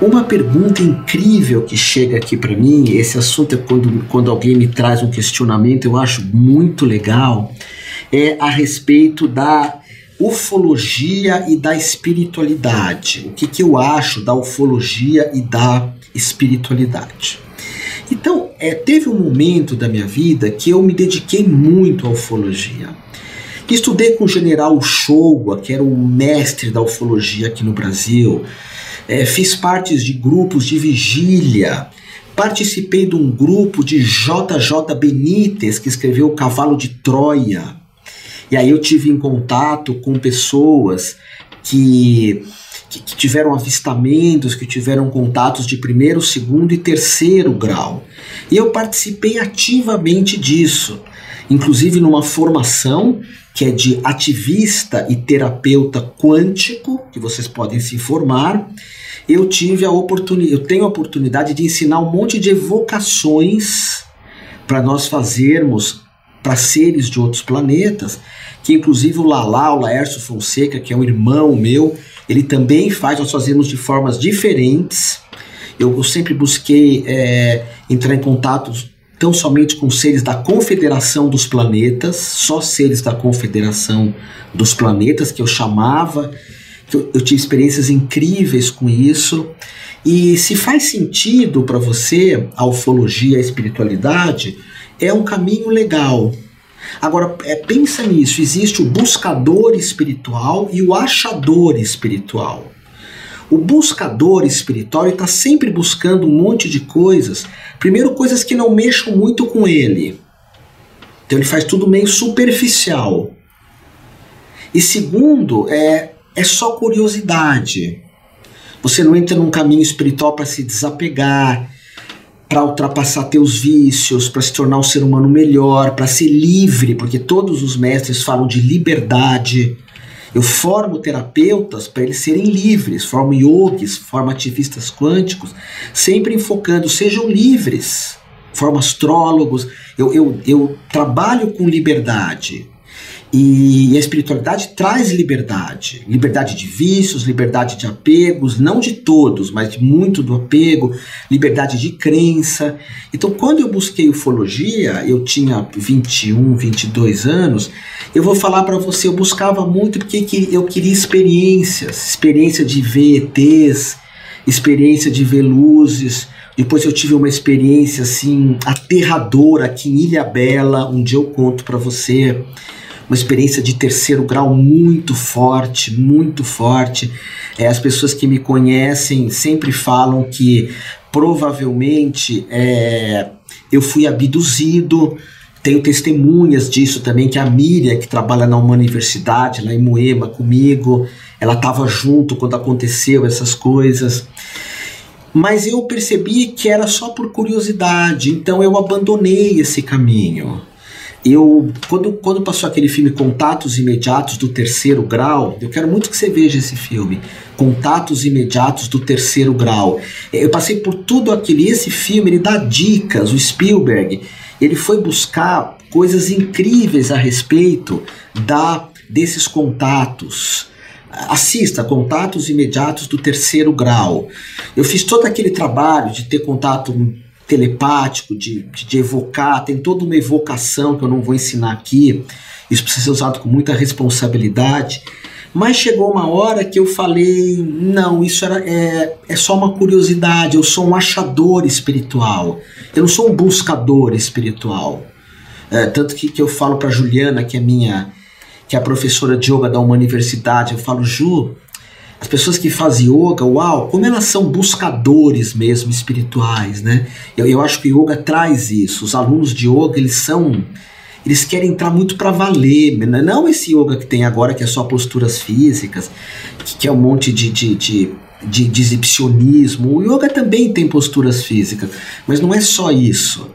Uma pergunta incrível que chega aqui para mim, esse assunto é quando, quando alguém me traz um questionamento, eu acho muito legal, é a respeito da ufologia e da espiritualidade. O que, que eu acho da ufologia e da espiritualidade? Então, é, teve um momento da minha vida que eu me dediquei muito à ufologia. Estudei com o general Showa, que era o mestre da ufologia aqui no Brasil. É, fiz partes de grupos de vigília. Participei de um grupo de JJ Benítez, que escreveu O Cavalo de Troia. E aí eu tive em contato com pessoas que, que, que tiveram avistamentos, que tiveram contatos de primeiro, segundo e terceiro grau. E eu participei ativamente disso, inclusive numa formação que é de ativista e terapeuta quântico, que vocês podem se informar. Eu tive a oportunidade, eu tenho a oportunidade de ensinar um monte de evocações para nós fazermos para seres de outros planetas, que inclusive o Lala, o Laércio Fonseca, que é um irmão meu, ele também faz, nós fazemos de formas diferentes. Eu, eu sempre busquei é, entrar em contato tão somente com seres da Confederação dos Planetas, só seres da Confederação dos Planetas, que eu chamava, que eu, eu tive experiências incríveis com isso. E se faz sentido para você a ufologia, a espiritualidade, é um caminho legal. Agora, é, pensa nisso: existe o buscador espiritual e o achador espiritual. O buscador espiritual está sempre buscando um monte de coisas. Primeiro, coisas que não mexam muito com ele. Então, ele faz tudo meio superficial. E segundo, é, é só curiosidade. Você não entra num caminho espiritual para se desapegar, para ultrapassar teus vícios, para se tornar um ser humano melhor, para ser livre, porque todos os mestres falam de liberdade. Eu formo terapeutas para eles serem livres, formo yogis, formo ativistas quânticos, sempre enfocando, sejam livres. Formo astrólogos, eu, eu, eu trabalho com liberdade. E a espiritualidade traz liberdade, liberdade de vícios, liberdade de apegos, não de todos, mas de muito do apego, liberdade de crença. Então, quando eu busquei ufologia, eu tinha 21, 22 anos, eu vou falar para você, eu buscava muito porque eu queria experiências, experiência de ver ETs, experiência de ver luzes. Depois eu tive uma experiência assim aterradora aqui em Ilha Bela, um dia eu conto para você uma experiência de terceiro grau muito forte, muito forte. É, as pessoas que me conhecem sempre falam que provavelmente é, eu fui abduzido. Tenho testemunhas disso também, que a Miriam, que trabalha na uma universidade lá em Moema comigo, ela estava junto quando aconteceu essas coisas. Mas eu percebi que era só por curiosidade, então eu abandonei esse caminho eu quando, quando passou aquele filme Contatos Imediatos do Terceiro Grau, eu quero muito que você veja esse filme, Contatos Imediatos do Terceiro Grau. Eu passei por tudo aquilo e esse filme ele dá dicas, o Spielberg, ele foi buscar coisas incríveis a respeito da desses contatos. Assista Contatos Imediatos do Terceiro Grau. Eu fiz todo aquele trabalho de ter contato telepático, de, de, evocar, tem toda uma evocação que eu não vou ensinar aqui, isso precisa ser usado com muita responsabilidade. Mas chegou uma hora que eu falei: não, isso era, é, é só uma curiosidade, eu sou um achador espiritual, eu não sou um buscador espiritual. É, tanto que, que eu falo para Juliana, que é minha, que é a professora de yoga da uma universidade, eu falo, Ju, as pessoas que fazem yoga, uau, como elas são buscadores mesmo espirituais, né? Eu, eu acho que o yoga traz isso. Os alunos de yoga, eles são eles querem entrar muito para valer, né? não esse yoga que tem agora que é só posturas físicas, que, é um monte de, de, de, de, de exibicionismo. O yoga também tem posturas físicas, mas não é só isso.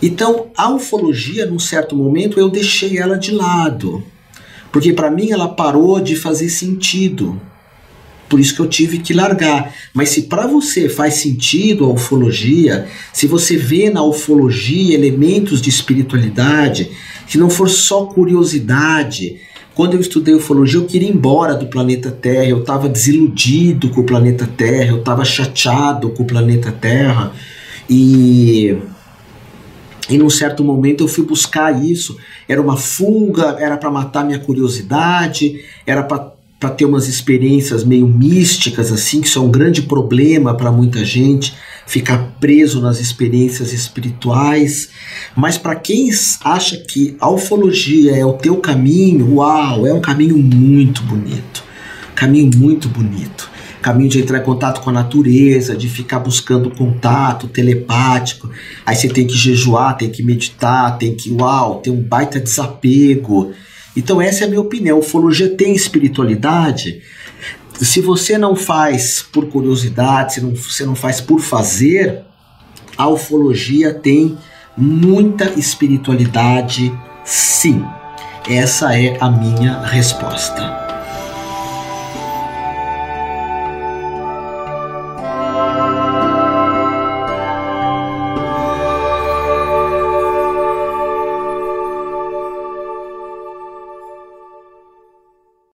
Então, a ufologia, num certo momento, eu deixei ela de lado, porque para mim ela parou de fazer sentido por isso que eu tive que largar. Mas se para você faz sentido a ufologia, se você vê na ufologia elementos de espiritualidade, que não for só curiosidade, Quando eu estudei ufologia, eu queria ir embora do planeta Terra, eu estava desiludido com o planeta Terra, eu estava chateado com o planeta Terra. E e num certo momento eu fui buscar isso. Era uma fuga, era para matar minha curiosidade, era para ter umas experiências meio místicas, assim, que isso é um grande problema para muita gente, ficar preso nas experiências espirituais. Mas para quem acha que a ufologia é o teu caminho, uau, é um caminho muito bonito. Caminho muito bonito caminho de entrar em contato com a natureza, de ficar buscando contato telepático. Aí você tem que jejuar, tem que meditar, tem que, uau, tem um baita desapego. Então essa é a minha opinião. Ufologia tem espiritualidade. Se você não faz por curiosidade, se não, você não faz por fazer, a ufologia tem muita espiritualidade, sim. Essa é a minha resposta.